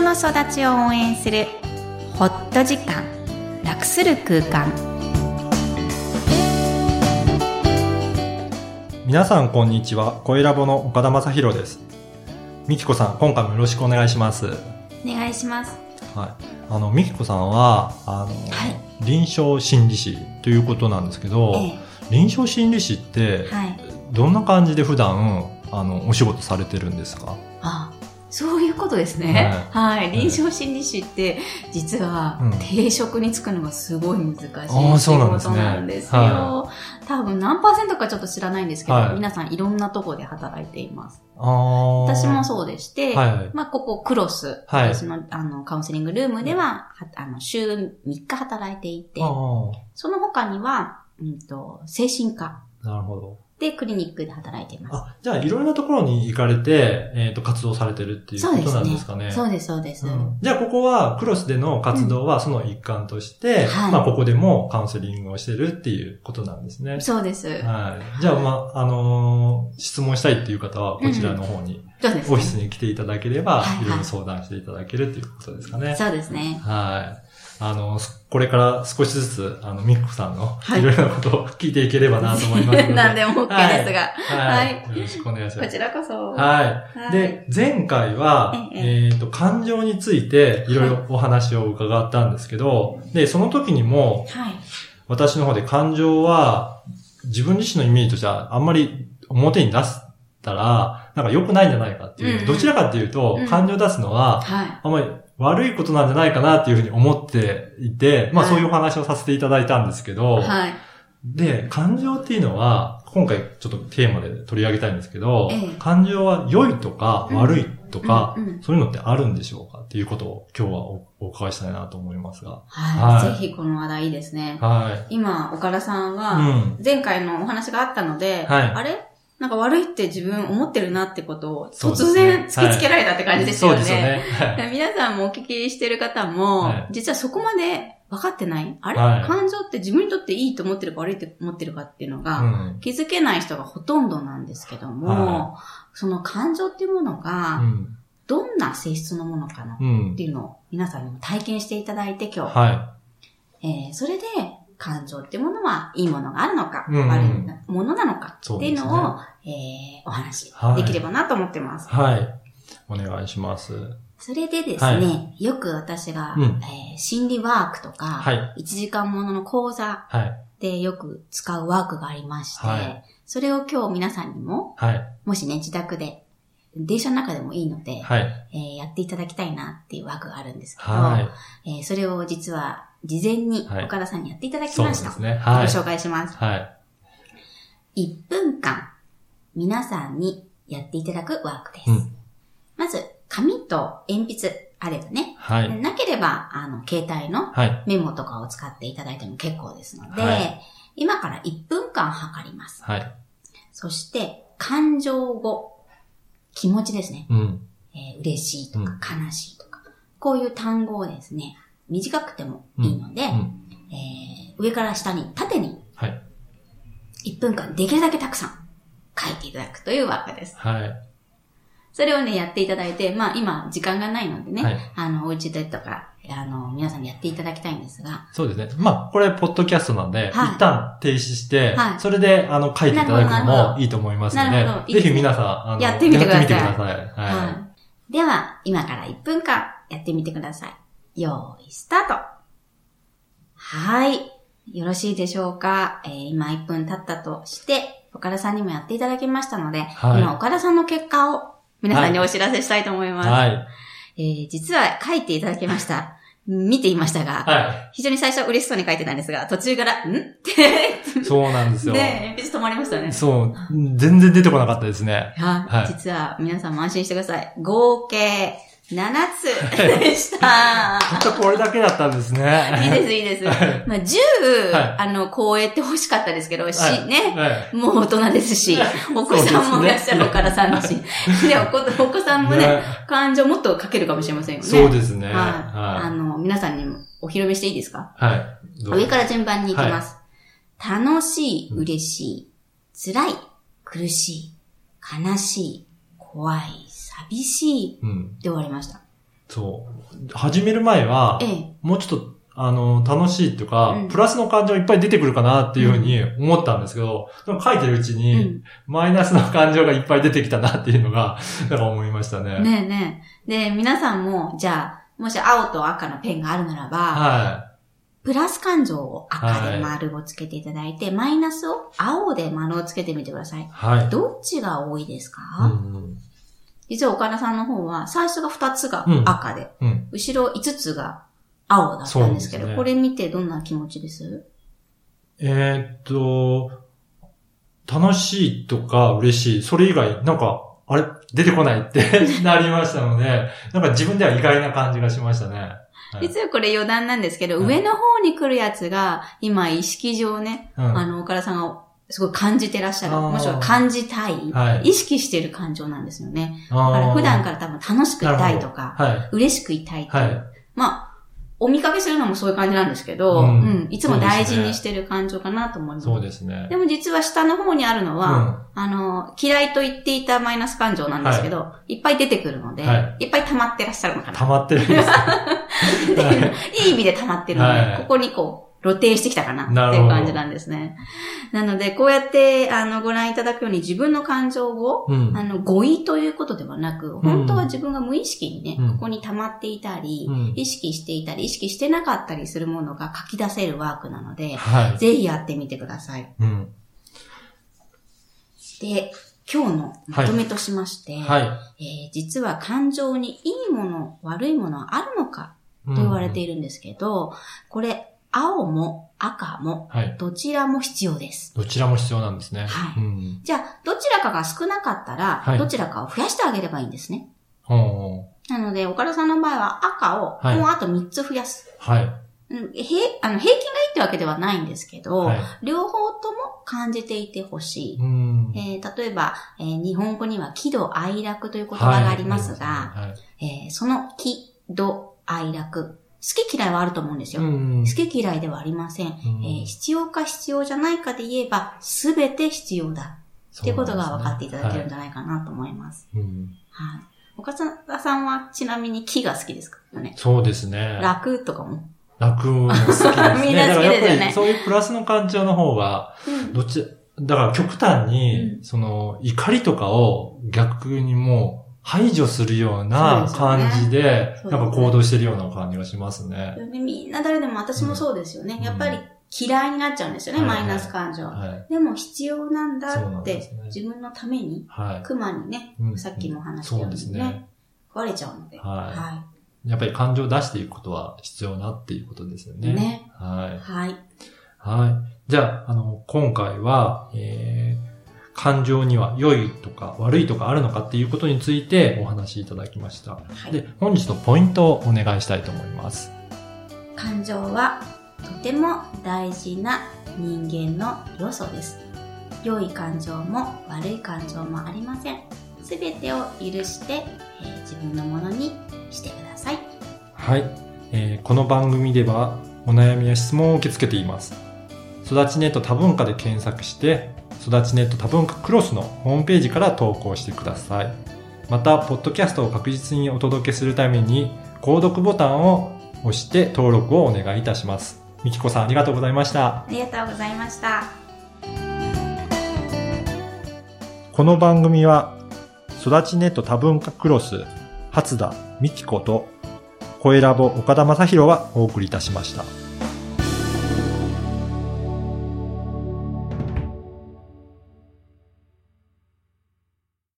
人の育ちを応援するホット時間楽する空間。皆さんこんにちは。声ラボの岡田正宏です。みきこさん今回もよろしくお願いします。お願いします。はい。あのみきこさんはあの、はい。臨床心理士ということなんですけど、え臨床心理士ってえはい。どんな感じで普段あのお仕事されてるんですか？あそういうことですね。はい。臨床心理士って、実はうん、定職に就くのがすごい難しい仕そうなんですね。事なんですよ。は多分何パーセントかちょっと知らないんですけど、はい。皆さんいろんなとこで働いています。私もそうでして、はい。はいまあ、ここクロス、はい。私のあのカウンセリングルームでは、はあの週3日働いていてその他には、うんと、精神科。なるほどでクリニックで働いています。あじゃあいろいろなところに行かれて、えっと活動されてるっていうことなんですかねそうです、そうです。うんじゃあ、ここは、クロスでの活動はその一環として、はいまあ、ここでもカウンセリングをしてるっていうことなんですね。そうです。はい。じゃあ、まあ、あのー質問したいっていう方は、こちらの方に、そうです、オフィスに来ていただければ、はいはいいろいろ相談していただけるっていうことですかね。そうですね。はい。あの、これから少しずつ、あの、ミックさんの、はいいろいろなことを聞いていければなと思いますので。何でも OK ですが。はい。はいよろしくお願いします。こちらこそ。はい。はいで、前回は、ええっ、と、感情についていろいろお話を伺ったんですけど、で、その時にも、はい。私の方で感情は、自分自身のイメージとしては、あんまり表に出したら、なんか良くないんじゃないかっていう、うんうんどちらかっていうと、うん感情を出すのは、はい。あんまり悪いことなんじゃないかなっていうふうに思っていて、まあはいそういうお話をさせていただいたんですけど、はい。で、感情っていうのは、今回ちょっとテーマで取り上げたいんですけど、ええ感情は良いとかうん悪いとか、うんうんそういうのってあるんでしょうかっていうことを今日はおお伺いしたいなと思いますが。はい。はいぜひこの話題いいですね。はい。今、岡田さんうは、ん。前回のお話があったので、はいあれ？なんか悪いって自分思ってるなってことを突然突きつけられたって感じですよね。そうですよね。はい皆さんもお聞きしてる方も、はい。実はそこまで分かってない。あれ、はい。感情って自分にとっていいと思ってるか悪いって思ってるかっていうのが、うん。気づけない人がほとんどなんですけども、はその感情っていうものが、うん。どんな性質のものかなっうんて。いうのを皆さんにも体験していただいて今日、はえーそれで感情っていうものはいいものがあるのか、うん悪いものなのかっていうのを、そうえーお話はいできればなと思ってます。い。はい。お願いします。それでですね、はよく私が、うんえー心理ワークとか、はい1時間ものの講座はい。でよく使うワークがありまして、はいそれを今日皆さんにも、はい。もしね、自宅で、電車の中でもいいので、はい。えーやっていただきたいなっていうワークがあるんですけど、はい。えーそれを実は事前にはい岡田さんにやっていただきそうました。ですね。はい。ご紹介します。はい。1分間、皆さんにやっていただくワークです。うんまず、紙と鉛筆あればね、はい。なければ、あの、携帯のはい。メモとかを使っていただいても結構ですので、はい今から1分間測ります。はい。そして、感情語、気持ちですね。うん。えー嬉しいとか悲しいとか、こういう単語をですね、短くてもいいので、うん。えー上から下に縦にはい。1分間できるだけたくさん書いていただくというワークです。はい。それをね、やっていただいて、まあ今時間がないのでね、はいあの、お家でとか、あの、皆さんにやっていただきたいんですが、そうですね。まあ、これ、ポッドキャストなんで、はい一旦停止して、はいそれで、あの、書いていただくのもいいと思いますのなるほどいいで、ぜひ皆さん、あの、やってみてくださいやってみてください。ははい。では、今から1分間やってみてください。よーい、スタートはい。よろしいでしょうか、えー今1分経ったとして、岡田さんにもやっていただきましたので、はい今岡田さんの結果を皆さんにお知らせしたいと思いい。ます。はい。えー実は書いていただきました。見ていましたが、は非常に最初は嬉しそうに書いてたんですが、途中から、ん？って、い。そうなんですよ。ね、鉛筆止まりましたね。そう。全然出てこなかったですね。はい、はい実は皆さんも安心してください。合計7つでした。たったこれだけだったんですね。いいです、いいです。はいまあ、10、はいあの、超えて欲しかったですけど、し、はいね、はい。もう大人ですし、お子さんもいらっしゃるからさんだし、で、お子さんもね、ね感情もっと書けるかもしれませんよね。そうですね。はい。あはの、皆さんにもお披露目していいですか？い。はい。上から順番に行きます。楽しい、嬉しい、辛い、苦しい、悲しい、怖い、寂しい、うん。で終わりました。そう。始める前はえ、え。もうちょっと、あの、楽しいとか、うんプラスの感情いっぱい出てくるかなっていうふうに思ったんですけど、でも書いてるうちうに、ん。マイナスの感情がいっぱい出てきたなっていうのが、なんか思いましたね。ねえねえ。で、皆さんも、じゃあ、もし青と赤のペンがあるならば、はプラス感情を赤で丸をつけていただいて、マイナスを青で丸をつけてみてくださいい。。はい。どっちが多いですか、うん実は岡田さんの方は、最初が2つが赤で、うん。うん。後ろ5つが青だったんですけど、ねこれ見てどんな気持ちです？えーっと、楽しいとか嬉しい、それ以外、なんか、あれ出てこないって なりましたので、なんか自分では意外な感じがしましたね。はい実はこれ余談なんですけど、はい上の方に来るやつが、今意識上ね、うんあの、岡田さんがすごい感じてらっしゃる。もしくは感じたい、はい意識してる感情なんですよね。だから普段から多分楽しくいたいとか、はい。嬉しくいたいとか、はい。まあ、お見かけするのもそういう感じなんですけど、ううんん、いつも大事にしてる感情かなと思います。そうですね。でも実は下の方にあるのは、あの、嫌いと言っていたマイナス感情なんですけど、い、っぱい出てくるので、、はいっぱい溜まってらっしゃるのかな。溜まってるんですね。いい意味で溜まってるので、はいここにこう、露呈してきたかなっていう感じなんですね。なので、こうやって、あの、ご覧いただくように自分の感情を、うんあの、語彙ということではなく、本当は自分が無意識にね、うんここに溜まっていたり、うん意識していたり、意識してなかったりするものが書き出せるワークなので、はい。ぜひやってみてください。うん。で、今日のまとめとしまして、はい。えー実は感情にいいもの、悪いものはあるのかと言われているんですけど、これ、青も赤もはい。どちらも必要です。どちらも必要なんですね。はいうん。じゃあ、どちらかが少なかったら、はいどちらかを増やしてあげればいいんですね。なので、岡田さんの場合は赤をはいもうあと3つ増やす。はい。うんへあの平均がいいってわけではないんですけど、はい。両方とも感じていてほしい。うん。えー例えば、えー日本語には喜怒哀楽という言葉がありますが、はい。えーその喜怒哀楽、好き嫌いはあると思うんですよ。うん。好き嫌いではありません。うんえー必要か必要じゃないかで言えば、すべて必要だ。っていうことが分かっていただけるんじゃないかなと思います。そうなんですねはい。岡田さんはちなみに喜が好きですかねうん。そうですね。楽とかも。楽も好きですね。みんな好きですよねそういうプラスの感情の方が、うんどっち、だから極端に、うその、怒りとかを逆にもう排除するような感じで、そうですねなんか行動してるような感じがしますね。でみんな誰でも私もそうですよね。うんやっぱり嫌いになっちゃうんですよね、はいマイナス感情。はい。でも必要なんだって、自分のために、はい。熊にね、うんさっきも話したようにねね、壊れちゃうので。はいやっぱり感情を出していくことは必要なっていうことですよね。ねはい。はい。はい。じゃあ、あの、今回は、えー、感情には良いとか悪いとかあるのかっていうことについてお話しいただきました。はいで、本日のポイントをお願いしたいと思います。感情はとても大事な人間の要素です。良い感情も悪い感情もありません。すべてを許して、えー自分のものにしてください。はい、えーこの番組ではお悩みや質問を受け付けています。育ちネット多文化で検索して、育ちネット多文化クロスのホームページから投稿してください。また、ポッドキャストを確実にお届けするために、購読ボタンを押して登録をお願いいたします。みきこさんありがとうございました。ありがとうございました。この番組は、育ちネット多文化クロス、初田みきこと、声ラボ岡田正宏がお送りいたしました。